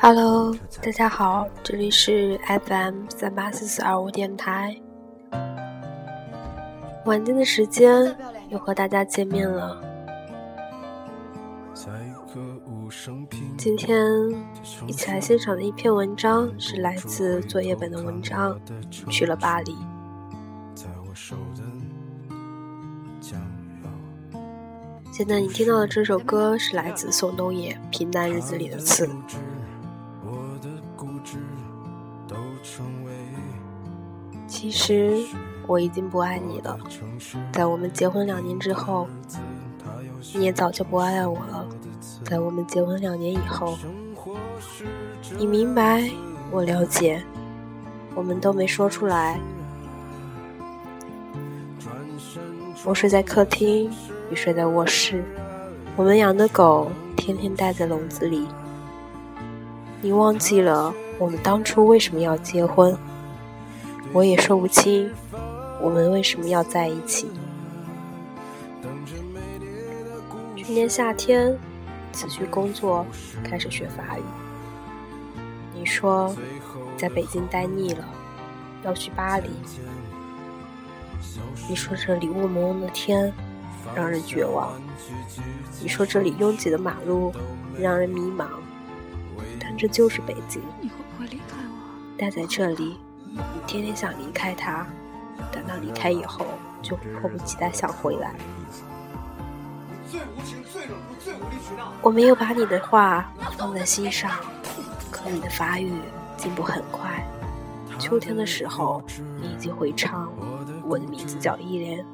Hello，大家好，这里是 FM 三八四四二五电台。晚间的时间又和大家见面了。今天一起来欣赏的一篇文章是来自作业本的文章，去了巴黎。现在你听到的这首歌是来自宋冬野《平淡日子里的刺》。其实我已经不爱你了，在我们结婚两年之后，你也早就不爱我了。在我们结婚两年以后，你明白，我了解，我们都没说出来。我睡在客厅，你睡在卧室，我们养的狗天天待在笼子里。你忘记了我们当初为什么要结婚？我也说不清我们为什么要在一起。去年夏天辞去工作，开始学法语。你说在北京待腻了，要去巴黎。你说这里雾蒙蒙的天让人绝望，你说这里拥挤的马路让人迷茫，但这就是北京。你会不会离开我？待在这里，天天想离开他，等到离开以后，就迫不及待想回来。我没有把你的话放在心上，可你的法语进步很快。秋天的时候，你已经会唱。我的名字叫依莲。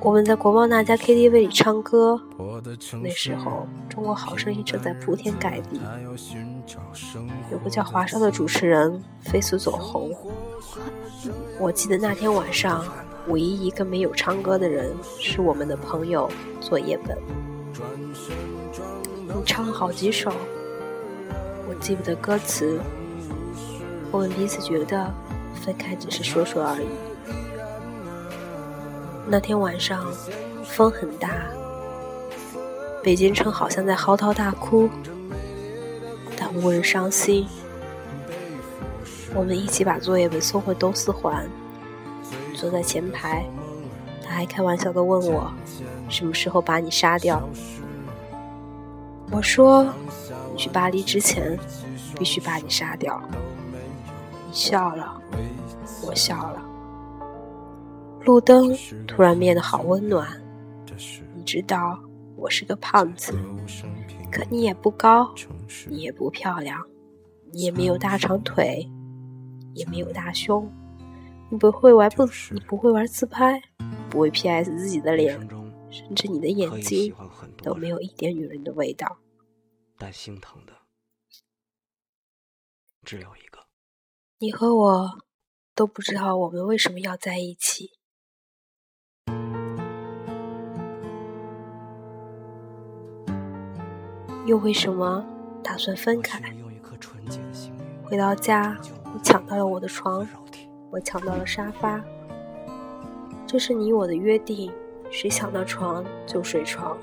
我们在国贸那家 KTV 里唱歌，那时候《中国好声音》正在铺天盖地，有个叫华少的主持人飞速走红。我记得那天晚上，唯一一个没有唱歌的人是我们的朋友作业本。你唱了好几首，我记不得歌词。我们彼此觉得。分开只是说说而已。那天晚上，风很大，北京城好像在嚎啕大哭，无人伤心。我们一起把作业本送回东四环，坐在前排，他还开玩笑的问我，什么时候把你杀掉？我说，你去巴黎之前，必须把你杀掉。你笑了。我笑了，路灯突然变得好温暖。你知道我是个胖子，可你也不高，你也不漂亮，你也没有大长腿，也没有大胸，你不会玩不，你不会玩自拍，不会 PS 自己的脸，甚至你的眼睛都没有一点女人的味道。但心疼的只有一个。你和我。都不知道我们为什么要在一起，又为什么打算分开？回到家，我抢到了我的床，我抢到了沙发。这是你我的约定，谁抢到床就睡床。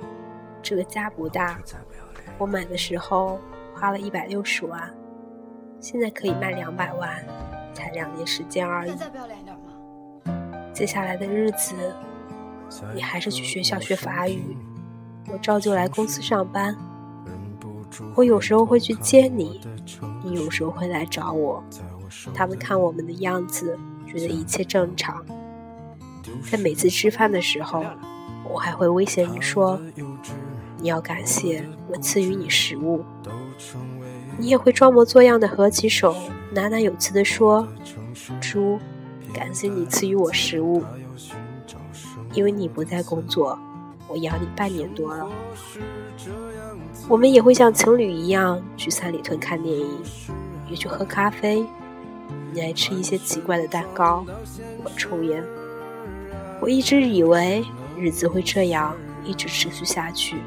这个家不大，我买的时候花了一百六十万，现在可以卖两百万。才两年时间而已。接下来的日子，你还是去学校学法语，我照旧来公司上班。我有时候会去接你，你有时候会来找我。他们看我们的样子，觉得一切正常。在每次吃饭的时候，我还会威胁你说：“你要感谢我赐予你食物。”你也会装模作样的合起手。喃喃有词的说：“猪，感谢你赐予我食物，因为你不在工作，我养你半年多了。我们也会像情侣一样去三里屯看电影，也去喝咖啡。你爱吃一些奇怪的蛋糕，我抽烟。我一直以为日子会这样一直持续下去，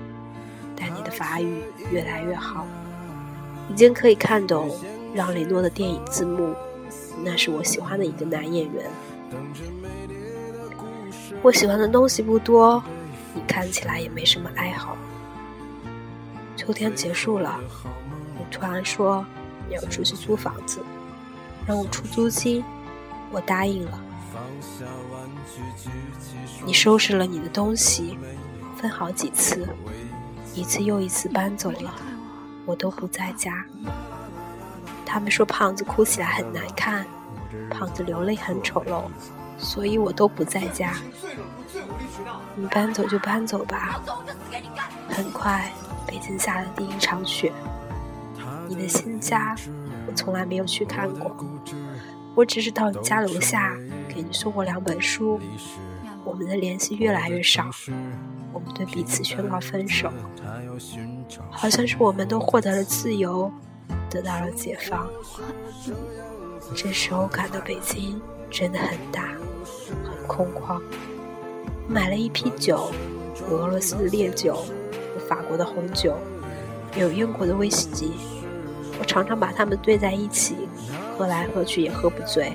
但你的法语越来越好，已经可以看懂。”让雷诺的电影字幕，那是我喜欢的一个男演员。我喜欢的东西不多，你看起来也没什么爱好。秋天结束了，你突然说你要出去租房子，让我出租金，我答应了。你收拾了你的东西，分好几次，一次又一次搬走了，我都不在家。他们说胖子哭起来很难看，胖子流泪很丑陋，所以我都不在家。你搬走就搬走吧。很快，北京下的第一场雪。你的新家，我从来没有去看过。我只是到你家楼下给你送过两本书。我们的联系越来越少，我们对彼此宣告分手，好像是我们都获得了自由，得到了解放。这时候感到北京真的很大，很空旷。买了一批酒，俄罗斯的烈酒，国的红酒，有英国的威士忌。我常常把它们兑在一起，喝来喝去也喝不醉。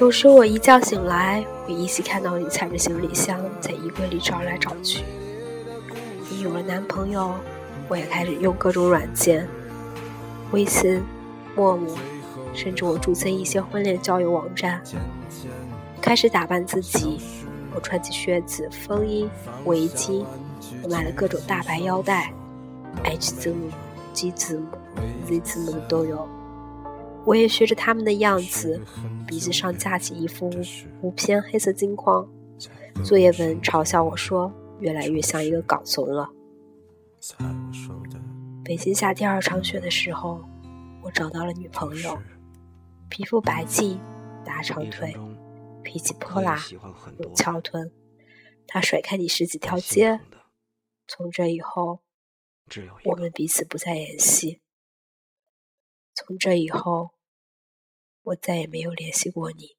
有时我一觉醒来，会依稀看到你踩着行李箱在衣柜里找来找去。你有了男朋友，我也开始用各种软件，微信、陌陌，甚至我注册一些婚恋交友网站。开始打扮自己，我穿起靴子、风衣、围巾，我买了各种大牌腰带，H 字母、G 字母、Z 字母的都有。我也学着他们的样子，鼻子上架起一副无偏黑色镜框。作业本嘲笑我说：“越来越像一个港怂了。”北京下第二场雪的时候，我找到了女朋友，皮肤白净，大长腿，脾气泼辣，有翘臀。他甩开你十几条街。从这以后，我们彼此不再联系。从这以后。我再也没有联系过你。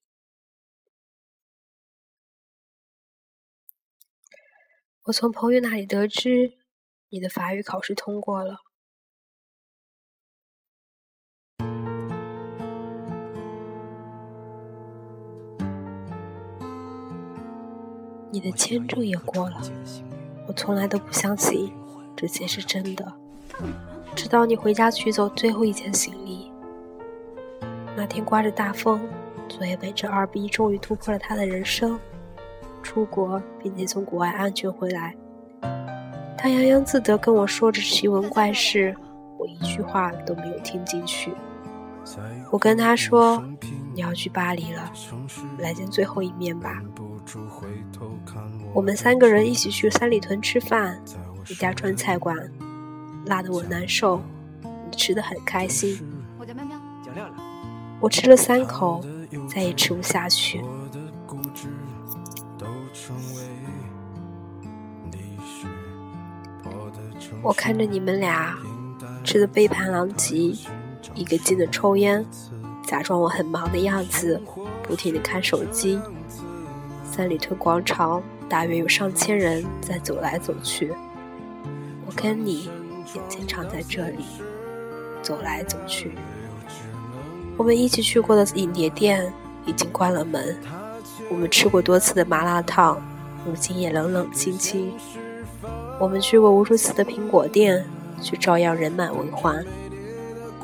我从朋友那里得知，你的法语考试通过了，你的签证也过了。我从来都不相信这些是真的，直到你回家取走最后一件行李。那天刮着大风，作业本这二逼终于突破了他的人生，出国并且从国外安全回来。他洋洋自得跟我说着奇闻怪事，我一句话都没有听进去。我跟他说：“你要去巴黎了，来见最后一面吧。”我们三个人一起去三里屯吃饭，一家川菜馆，辣得我难受，你吃的很开心。我吃了三口，再也吃不下去。我看着你们俩吃的杯盘狼藉，一个劲的抽烟，假装我很忙的样子，不停的看手机。三里屯广场大约有上千人在走来走去，我跟你也经常在这里走来走去。我们一起去过的影碟店已经关了门，我们吃过多次的麻辣烫，如今也冷冷清清。我们去过无数次的苹果店，却照样人满为患。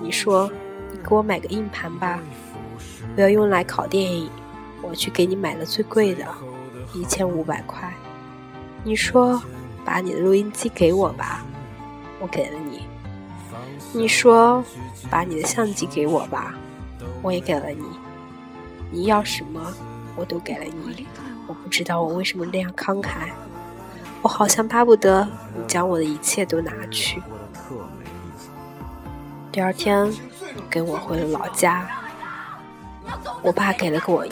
你说，你给我买个硬盘吧，我要用来拷电影。我去给你买了最贵的，一千五百块。你说，把你的录音机给我吧，我给了你。你说，把你的相机给我吧。我也给了你，你要什么我都给了你。我不知道我为什么那样慷慨，我好像巴不得你将我的一切都拿去。第二天，跟我回了老家。我爸给了我，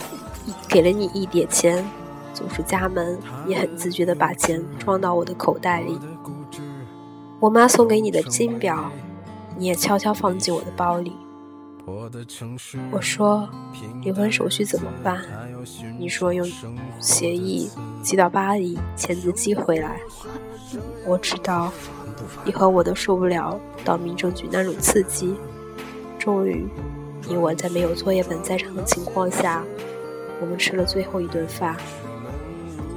给了你一点钱，走出家门也很自觉地把钱装到我的口袋里。我妈送给你的金表，你也悄悄放进我的包里。我说离婚手续怎么办？你说用协议寄到巴黎，签字寄回来。我知道你和我都受不了到民政局那种刺激。终于，你我在没有作业本在场的情况下，我们吃了最后一顿饭。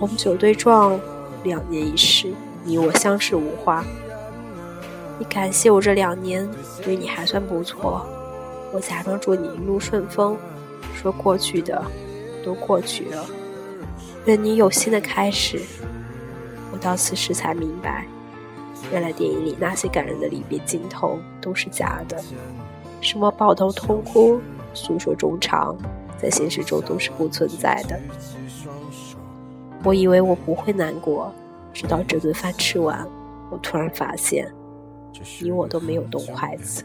我们酒对撞，两年一世，你我相视无话。你感谢我这两年对你还算不错，我假装祝你一路顺风，说过去的都过去了，愿你有新的开始。我到此时才明白，原来电影里那些感人的离别镜头都是假的，什么抱头痛哭、诉说衷肠，在现实中都是不存在的。我以为我不会难过，直到这顿饭吃完，我突然发现。你我都没有动筷子。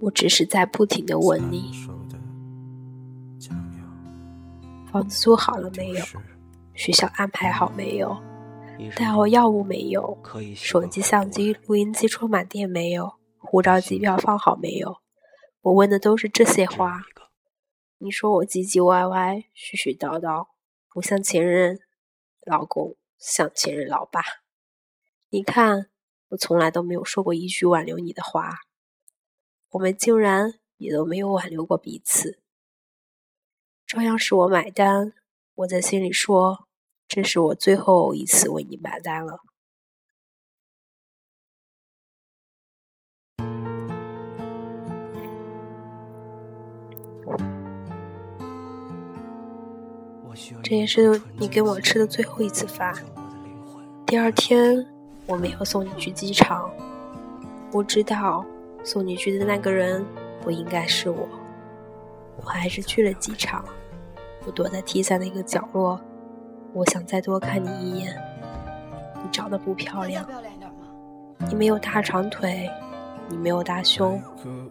我只是在不停的问你：房子租好了没有？学校安排好没有？带好药物没有？手机、相机、录音机充满电没有？护照、机票放好没有？我问的都是这些话。你说我唧唧歪歪、絮絮叨叨，不像前任。老公像前任老爸，你看，我从来都没有说过一句挽留你的话，我们竟然也都没有挽留过彼此。照样是我买单，我在心里说，这是我最后一次为你买单了。这也是你给我吃的最后一次饭。第二天，我没有送你去机场。我知道送你去的那个人不应该是我，我还是去了机场。我躲在 T 三的一个角落，我想再多看你一眼。你长得不漂亮，你没有大长腿，你没有大胸，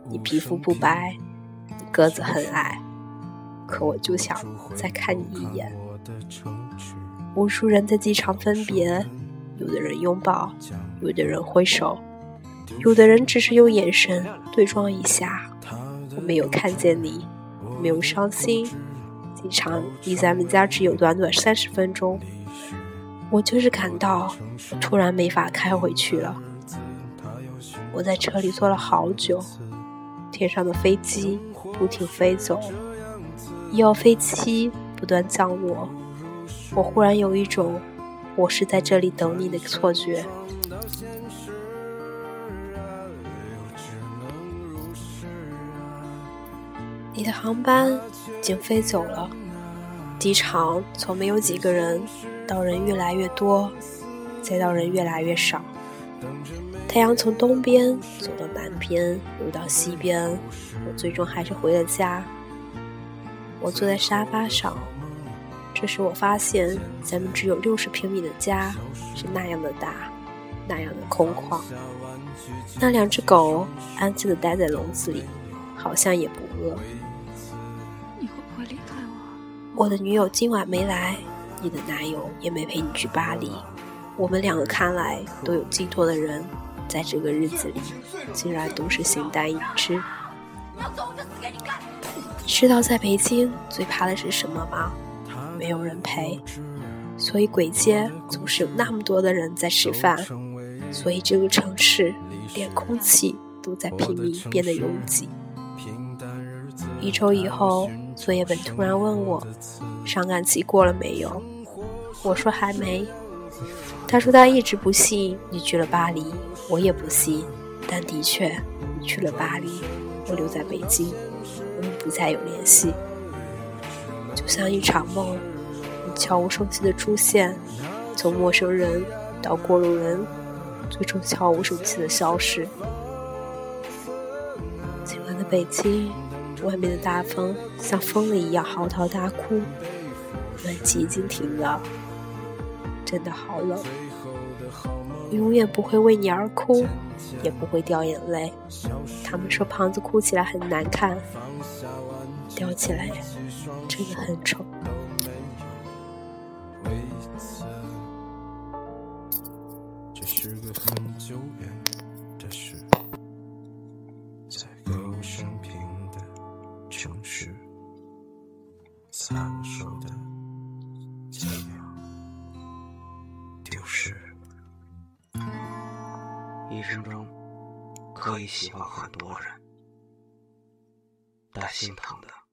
你皮肤不白，你个子很矮。可我就想再看你一眼。无数人在机场分别，有的人拥抱，有的人挥手，有的人只是用眼神对撞一下。我没有看见你，没有伤心。机场离咱们家只有短短三十分钟，我就是感到突然没法开回去了。我在车里坐了好久，天上的飞机不停飞走。医药飞机不断降落，我忽然有一种我是在这里等你的错觉。你的航班已经飞走了，机场从没有几个人，到人越来越多，再到人越来越少。太阳从东边走到南边，又到西边，我最终还是回了家。我坐在沙发上，这时我发现咱们只有六十平米的家是那样的大，那样的空旷。那两只狗安静的待在笼子里，好像也不饿。你会不会离开我？我的女友今晚没来，你的男友也没陪你去巴黎。我们两个看来都有寄托的人，在这个日子里，竟然都是形单影只。知道在北京最怕的是什么吗？没有人陪，所以鬼街总是有那么多的人在吃饭，所以这个城市连空气都在拼命变得拥挤。一周以后，作业本突然问我，伤感期过了没有？我说还没。他说他一直不信你去了巴黎，我也不信，但的确，你去了巴黎，我留在北京。我们不再有联系，就像一场梦，你悄无声息的出现，从陌生人到过路人，最终悄无声息的消失。今晚的北京，外面的大风像疯了一样嚎啕大哭，暖气已经停了，真的好冷。永远不会为你而哭，也不会掉眼泪。他们说胖子哭起来很难看，掉起来真的很丑。这是个很久远的事，在个不生平的城市，闪烁的寂寥，丢失。一生中可以喜欢很多人，但心疼的。